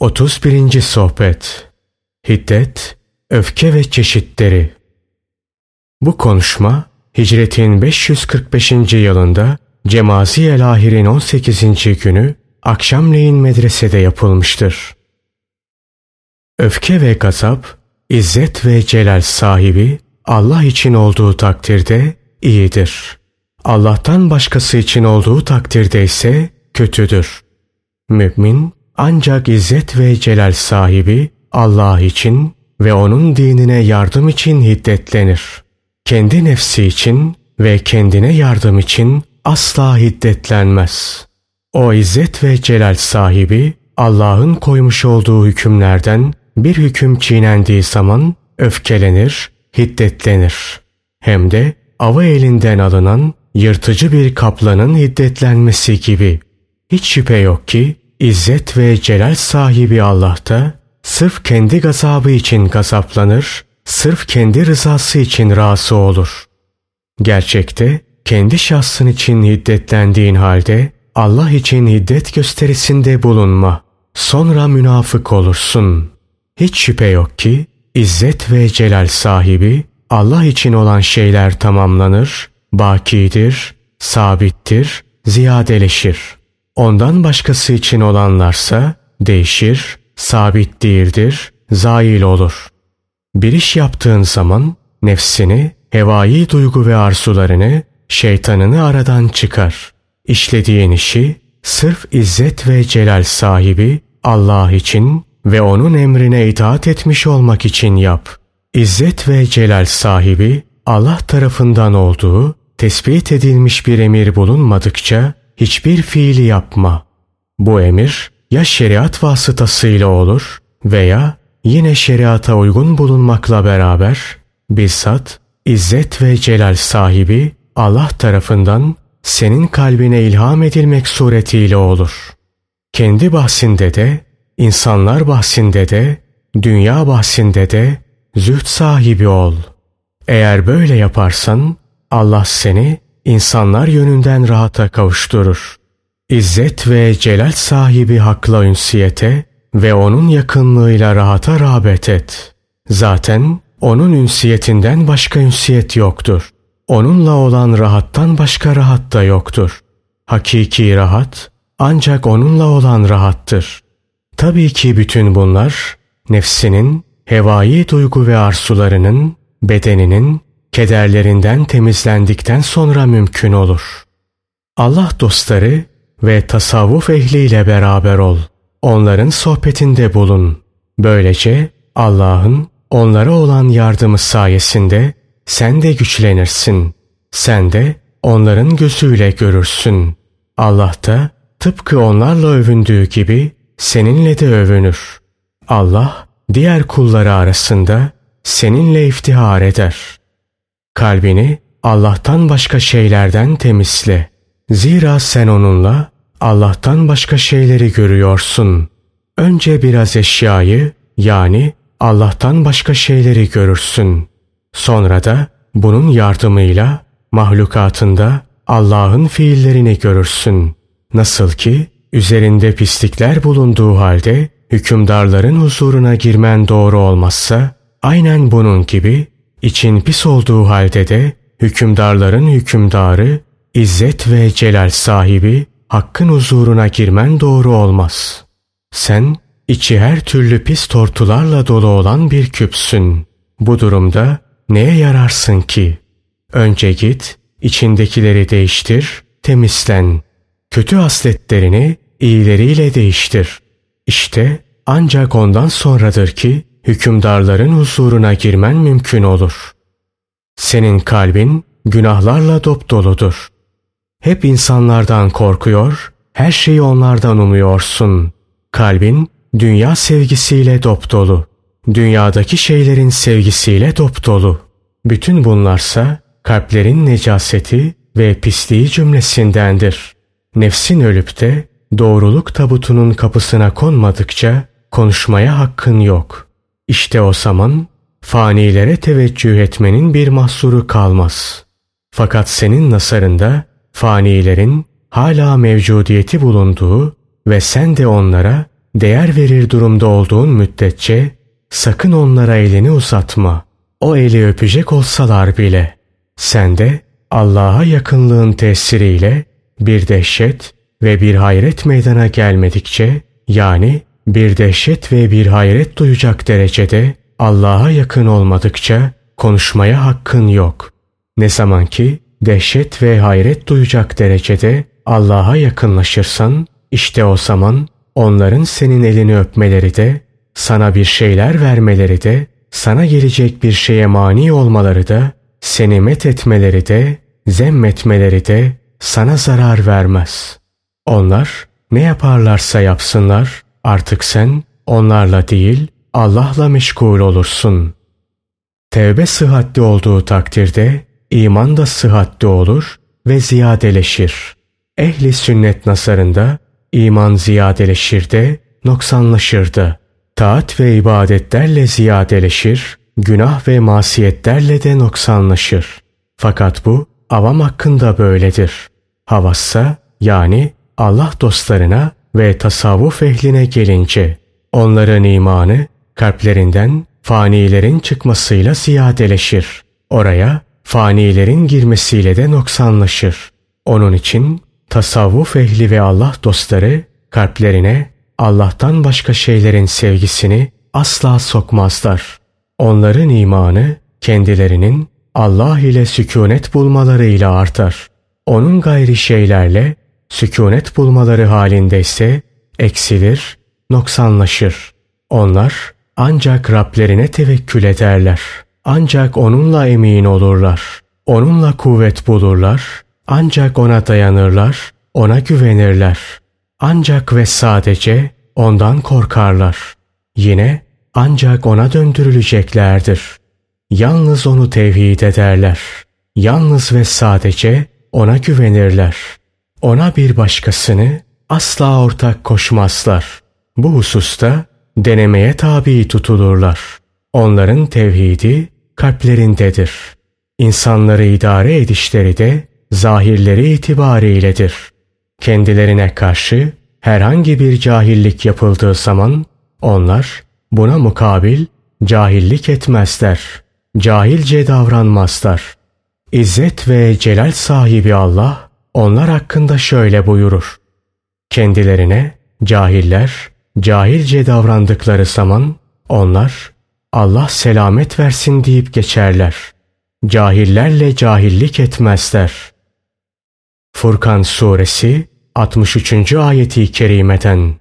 31. Sohbet Hiddet, Öfke ve Çeşitleri Bu konuşma Hicretin 545. yılında Cemazi el-Ahir'in 18. günü akşamleyin medresede yapılmıştır. Öfke ve gazap, izzet ve celal sahibi Allah için olduğu takdirde iyidir. Allah'tan başkası için olduğu takdirde ise kötüdür. Mümin ancak izzet ve celal sahibi Allah için ve onun dinine yardım için hiddetlenir. Kendi nefsi için ve kendine yardım için asla hiddetlenmez. O izzet ve celal sahibi Allah'ın koymuş olduğu hükümlerden bir hüküm çiğnendiği zaman öfkelenir, hiddetlenir. Hem de avı elinden alınan yırtıcı bir kaplanın hiddetlenmesi gibi. Hiç şüphe yok ki İzzet ve celal sahibi Allah'ta sırf kendi gazabı için gazaplanır, sırf kendi rızası için razı olur. Gerçekte kendi şahsın için hiddetlendiğin halde Allah için hiddet gösterisinde bulunma. Sonra münafık olursun. Hiç şüphe yok ki İzzet ve celal sahibi Allah için olan şeyler tamamlanır, bakidir, sabittir, ziyadeleşir.'' Ondan başkası için olanlarsa değişir, sabit değildir, zail olur. Bir iş yaptığın zaman nefsini, hevai duygu ve arzularını, şeytanını aradan çıkar. İşlediğin işi sırf izzet ve celal sahibi Allah için ve onun emrine itaat etmiş olmak için yap. İzzet ve celal sahibi Allah tarafından olduğu tespit edilmiş bir emir bulunmadıkça hiçbir fiili yapma. Bu emir ya şeriat vasıtasıyla olur veya yine şeriata uygun bulunmakla beraber bizzat izzet ve celal sahibi Allah tarafından senin kalbine ilham edilmek suretiyle olur. Kendi bahsinde de, insanlar bahsinde de, dünya bahsinde de züht sahibi ol. Eğer böyle yaparsan Allah seni insanlar yönünden rahata kavuşturur. İzzet ve celal sahibi hakla ünsiyete ve onun yakınlığıyla rahata rağbet et. Zaten onun ünsiyetinden başka ünsiyet yoktur. Onunla olan rahattan başka rahat da yoktur. Hakiki rahat ancak onunla olan rahattır. Tabii ki bütün bunlar nefsinin, hevai duygu ve arzularının, bedeninin kederlerinden temizlendikten sonra mümkün olur. Allah dostları ve tasavvuf ehliyle beraber ol. Onların sohbetinde bulun. Böylece Allah'ın onlara olan yardımı sayesinde sen de güçlenirsin. Sen de onların gözüyle görürsün. Allah da tıpkı onlarla övündüğü gibi seninle de övünür. Allah diğer kulları arasında seninle iftihar eder.'' Kalbini Allah'tan başka şeylerden temizle. Zira sen onunla Allah'tan başka şeyleri görüyorsun. Önce biraz eşyayı yani Allah'tan başka şeyleri görürsün. Sonra da bunun yardımıyla mahlukatında Allah'ın fiillerini görürsün. Nasıl ki üzerinde pislikler bulunduğu halde hükümdarların huzuruna girmen doğru olmazsa aynen bunun gibi İçin pis olduğu halde de hükümdarların hükümdarı, izzet ve celal sahibi hakkın huzuruna girmen doğru olmaz. Sen içi her türlü pis tortularla dolu olan bir küpsün. Bu durumda neye yararsın ki? Önce git, içindekileri değiştir, temizlen. Kötü hasletlerini iyileriyle değiştir. İşte ancak ondan sonradır ki hükümdarların huzuruna girmen mümkün olur. Senin kalbin günahlarla dopdoludur. Hep insanlardan korkuyor, her şeyi onlardan umuyorsun. Kalbin dünya sevgisiyle dopdolu. Dünyadaki şeylerin sevgisiyle dopdolu. Bütün bunlarsa kalplerin necaseti ve pisliği cümlesindendir. Nefsin ölüp de doğruluk tabutunun kapısına konmadıkça konuşmaya hakkın yok.'' İşte o zaman fanilere teveccüh etmenin bir mahsuru kalmaz. Fakat senin nasarında fanilerin hala mevcudiyeti bulunduğu ve sen de onlara değer verir durumda olduğun müddetçe sakın onlara elini uzatma. O eli öpecek olsalar bile. Sen de Allah'a yakınlığın tesiriyle bir dehşet ve bir hayret meydana gelmedikçe yani bir dehşet ve bir hayret duyacak derecede Allah'a yakın olmadıkça konuşmaya hakkın yok. Ne zaman ki dehşet ve hayret duyacak derecede Allah'a yakınlaşırsan işte o zaman onların senin elini öpmeleri de sana bir şeyler vermeleri de sana gelecek bir şeye mani olmaları da seni met etmeleri de zemmetmeleri de sana zarar vermez. Onlar ne yaparlarsa yapsınlar artık sen onlarla değil Allah'la meşgul olursun. Tevbe sıhhatli olduğu takdirde iman da sıhhatli olur ve ziyadeleşir. Ehli sünnet nasarında iman ziyadeleşir de noksanlaşırdı. Taat ve ibadetlerle ziyadeleşir, günah ve masiyetlerle de noksanlaşır. Fakat bu avam hakkında böyledir. Havassa yani Allah dostlarına ve tasavvuf ehline gelince onların imanı kalplerinden fanilerin çıkmasıyla ziyadeleşir. Oraya fanilerin girmesiyle de noksanlaşır. Onun için tasavvuf ehli ve Allah dostları kalplerine Allah'tan başka şeylerin sevgisini asla sokmazlar. Onların imanı kendilerinin Allah ile sükunet bulmalarıyla artar. Onun gayri şeylerle sükunet bulmaları halinde ise eksilir, noksanlaşır. Onlar ancak Rablerine tevekkül ederler. Ancak onunla emin olurlar. Onunla kuvvet bulurlar. Ancak ona dayanırlar. Ona güvenirler. Ancak ve sadece ondan korkarlar. Yine ancak ona döndürüleceklerdir. Yalnız onu tevhid ederler. Yalnız ve sadece ona güvenirler. Ona bir başkasını asla ortak koşmazlar. Bu hususta denemeye tabi tutulurlar. Onların tevhidi kalplerindedir. İnsanları idare edişleri de zahirleri itibariyledir. Kendilerine karşı herhangi bir cahillik yapıldığı zaman onlar buna mukabil cahillik etmezler. Cahilce davranmazlar. İzzet ve celal sahibi Allah onlar hakkında şöyle buyurur. Kendilerine cahiller cahilce davrandıkları zaman onlar Allah selamet versin deyip geçerler. Cahillerle cahillik etmezler. Furkan Suresi 63. ayeti kerimeden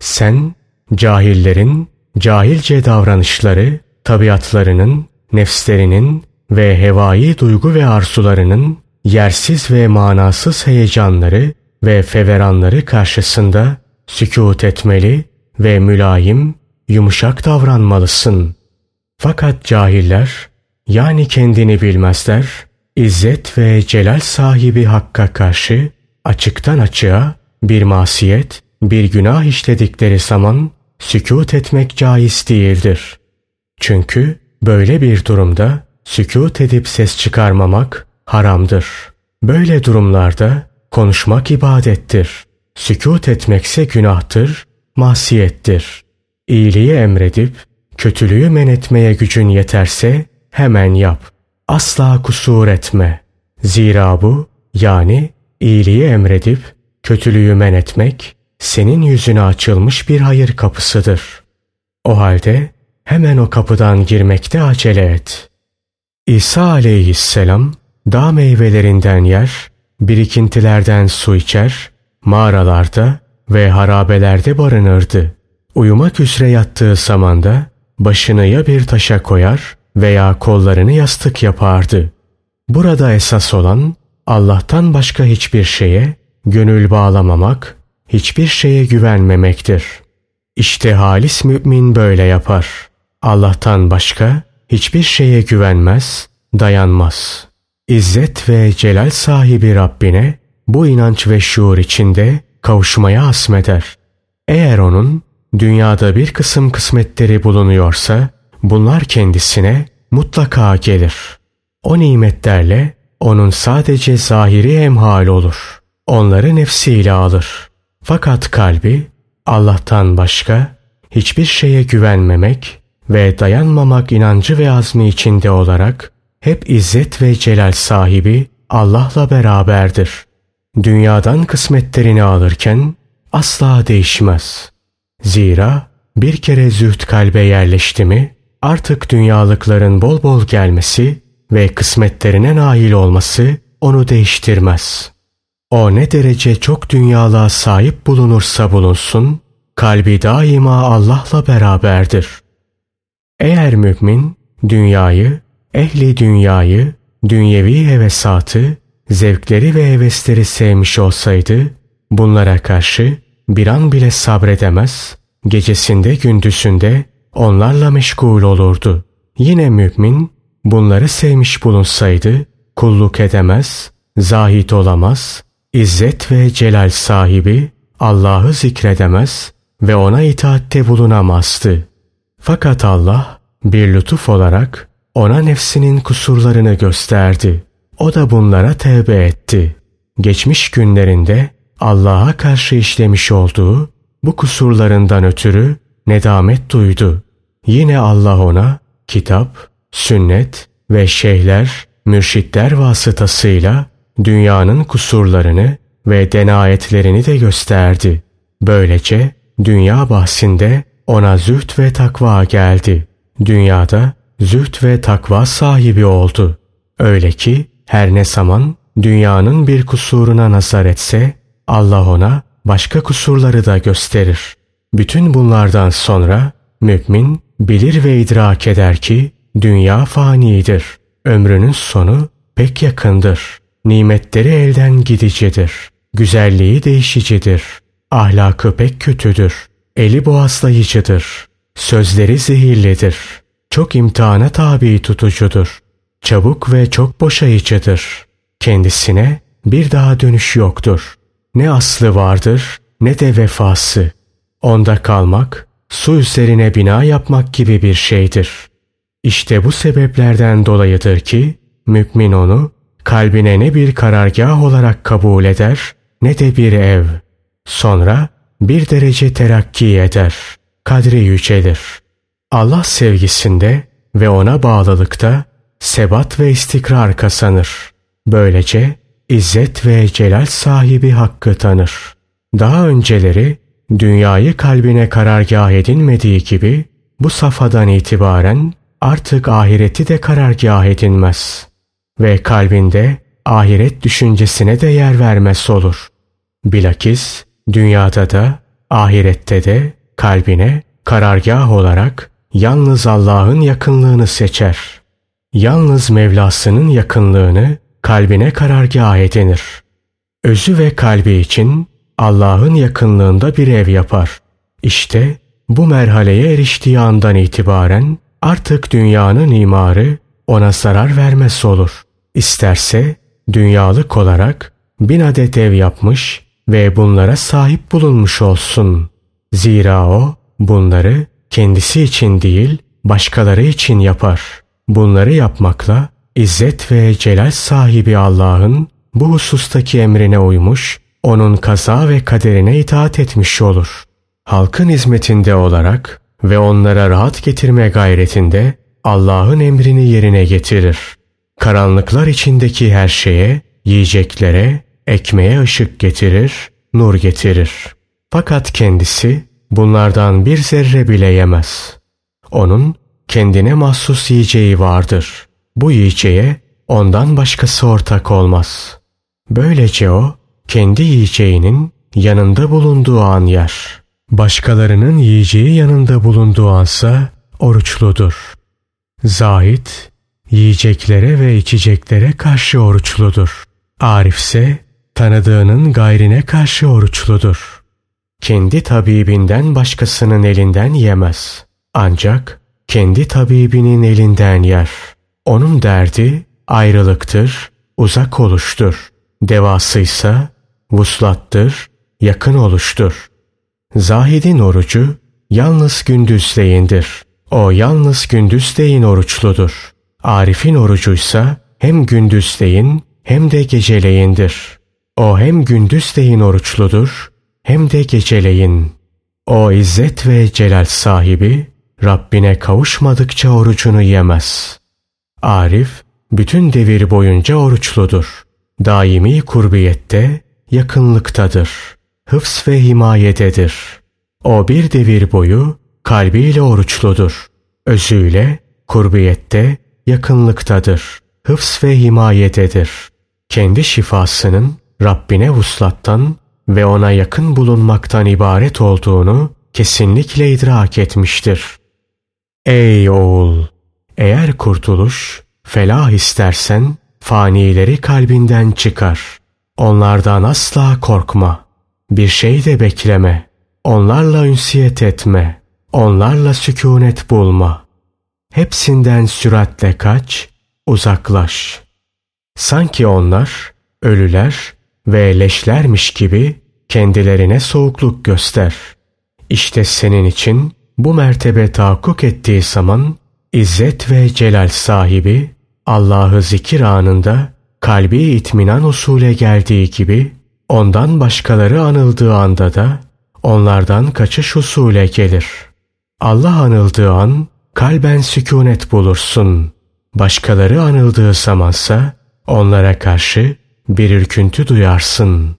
Sen cahillerin cahilce davranışları, tabiatlarının, nefslerinin ve hevai duygu ve arzularının yersiz ve manasız heyecanları ve feveranları karşısında sükut etmeli ve mülayim, yumuşak davranmalısın. Fakat cahiller, yani kendini bilmezler, İzzet ve celal sahibi Hakk'a karşı açıktan açığa bir masiyet, bir günah işledikleri zaman sükut etmek caiz değildir. Çünkü böyle bir durumda sükut edip ses çıkarmamak haramdır. Böyle durumlarda konuşmak ibadettir. Sükut etmekse günahtır, masiyettir. İyiliği emredip kötülüğü men etmeye gücün yeterse hemen yap. Asla kusur etme. Zira bu yani iyiliği emredip kötülüğü men etmek senin yüzüne açılmış bir hayır kapısıdır. O halde hemen o kapıdan girmekte acele et. İsa aleyhisselam dağ meyvelerinden yer, birikintilerden su içer, mağaralarda ve harabelerde barınırdı. Uyumak üzere yattığı zamanda başını ya bir taşa koyar veya kollarını yastık yapardı. Burada esas olan Allah'tan başka hiçbir şeye gönül bağlamamak, hiçbir şeye güvenmemektir. İşte halis mümin böyle yapar. Allah'tan başka hiçbir şeye güvenmez, dayanmaz. İzzet ve celal sahibi Rabbine bu inanç ve şuur içinde kavuşmaya asmeder. Eğer onun dünyada bir kısım kısmetleri bulunuyorsa bunlar kendisine mutlaka gelir. O nimetlerle onun sadece zahiri emhal olur. Onları nefsiyle alır. Fakat kalbi Allah'tan başka hiçbir şeye güvenmemek ve dayanmamak inancı ve azmi içinde olarak hep izzet ve celal sahibi Allah'la beraberdir. Dünyadan kısmetlerini alırken asla değişmez. Zira bir kere zühd kalbe yerleşti mi artık dünyalıkların bol bol gelmesi ve kısmetlerine nail olması onu değiştirmez. O ne derece çok dünyalığa sahip bulunursa bulunsun, kalbi daima Allah'la beraberdir. Eğer mümin dünyayı, ehli dünyayı, dünyevi hevesatı, zevkleri ve hevesleri sevmiş olsaydı, bunlara karşı bir an bile sabredemez, gecesinde gündüzünde onlarla meşgul olurdu. Yine mümin bunları sevmiş bulunsaydı, kulluk edemez, zahit olamaz, İzzet ve celal sahibi Allah'ı zikredemez ve ona itaatte bulunamazdı. Fakat Allah bir lütuf olarak ona nefsinin kusurlarını gösterdi. O da bunlara tevbe etti. Geçmiş günlerinde Allah'a karşı işlemiş olduğu bu kusurlarından ötürü nedamet duydu. Yine Allah ona kitap, sünnet ve şeyhler, mürşitler vasıtasıyla dünyanın kusurlarını ve denayetlerini de gösterdi. Böylece dünya bahsinde ona züht ve takva geldi. Dünyada züht ve takva sahibi oldu. Öyle ki her ne zaman dünyanın bir kusuruna nazar etse Allah ona başka kusurları da gösterir. Bütün bunlardan sonra mümin bilir ve idrak eder ki dünya fanidir. Ömrünün sonu pek yakındır. Nimetleri elden gidicidir. Güzelliği değişicidir. Ahlakı pek kötüdür. Eli boğazlayıcıdır. Sözleri zehirlidir. Çok imtihana tabi tutucudur. Çabuk ve çok boşayıcıdır. Kendisine bir daha dönüş yoktur. Ne aslı vardır ne de vefası. Onda kalmak, su üzerine bina yapmak gibi bir şeydir. İşte bu sebeplerden dolayıdır ki mümin onu kalbine ne bir karargah olarak kabul eder ne de bir ev. Sonra bir derece terakki eder. Kadri yücelir. Allah sevgisinde ve ona bağlılıkta sebat ve istikrar kazanır. Böylece izzet ve celal sahibi hakkı tanır. Daha önceleri dünyayı kalbine karargah edinmediği gibi bu safadan itibaren artık ahireti de karargah edinmez ve kalbinde ahiret düşüncesine de yer vermez olur. Bilakis dünyada da ahirette de kalbine karargah olarak yalnız Allah'ın yakınlığını seçer. Yalnız Mevlasının yakınlığını kalbine karargah edinir. Özü ve kalbi için Allah'ın yakınlığında bir ev yapar. İşte bu merhaleye eriştiği andan itibaren artık dünyanın imarı ona zarar vermez olur. İsterse dünyalık olarak bin adet ev yapmış ve bunlara sahip bulunmuş olsun. Zira o bunları kendisi için değil başkaları için yapar. Bunları yapmakla İzzet ve celal sahibi Allah'ın bu husustaki emrine uymuş, onun kaza ve kaderine itaat etmiş olur. Halkın hizmetinde olarak ve onlara rahat getirme gayretinde Allah'ın emrini yerine getirir. Karanlıklar içindeki her şeye, yiyeceklere, ekmeğe ışık getirir, nur getirir. Fakat kendisi bunlardan bir zerre bile yemez. Onun kendine mahsus yiyeceği vardır. Bu yiyeceğe ondan başkası ortak olmaz. Böylece o kendi yiyeceğinin yanında bulunduğu an yer. Başkalarının yiyeceği yanında bulunduğu ansa oruçludur. Zahit yiyeceklere ve içeceklere karşı oruçludur. Arif ise tanıdığının gayrine karşı oruçludur. Kendi tabibinden başkasının elinden yemez. Ancak kendi tabibinin elinden yer. Onun derdi ayrılıktır, uzak oluştur. Devasıysa vuslattır, yakın oluştur. Zahidin orucu yalnız gündüzleyindir. O yalnız gündüzleyin oruçludur. Arif'in orucuysa hem gündüzleyin hem de geceleyindir. O hem gündüzleyin oruçludur hem de geceleyin. O izzet ve celal sahibi Rabbine kavuşmadıkça orucunu yemez. Arif bütün devir boyunca oruçludur. Daimi kurbiyette, yakınlıktadır. Hıfz ve himayededir. O bir devir boyu kalbiyle oruçludur. Özüyle, kurbiyette, yakınlıktadır. Hıfz ve himayededir. Kendi şifasının Rabbine vuslattan ve ona yakın bulunmaktan ibaret olduğunu kesinlikle idrak etmiştir. Ey oğul! Eğer kurtuluş, felah istersen fanileri kalbinden çıkar. Onlardan asla korkma. Bir şey de bekleme. Onlarla ünsiyet etme. Onlarla sükunet bulma. Hepsinden süratle kaç, uzaklaş. Sanki onlar ölüler ve leşlermiş gibi kendilerine soğukluk göster. İşte senin için bu mertebe tahakkuk ettiği zaman İzzet ve celal sahibi Allah'ı zikir anında kalbi itminan usule geldiği gibi ondan başkaları anıldığı anda da onlardan kaçış usule gelir. Allah anıldığı an kalben sükunet bulursun. Başkaları anıldığı zamansa onlara karşı bir ürküntü duyarsın.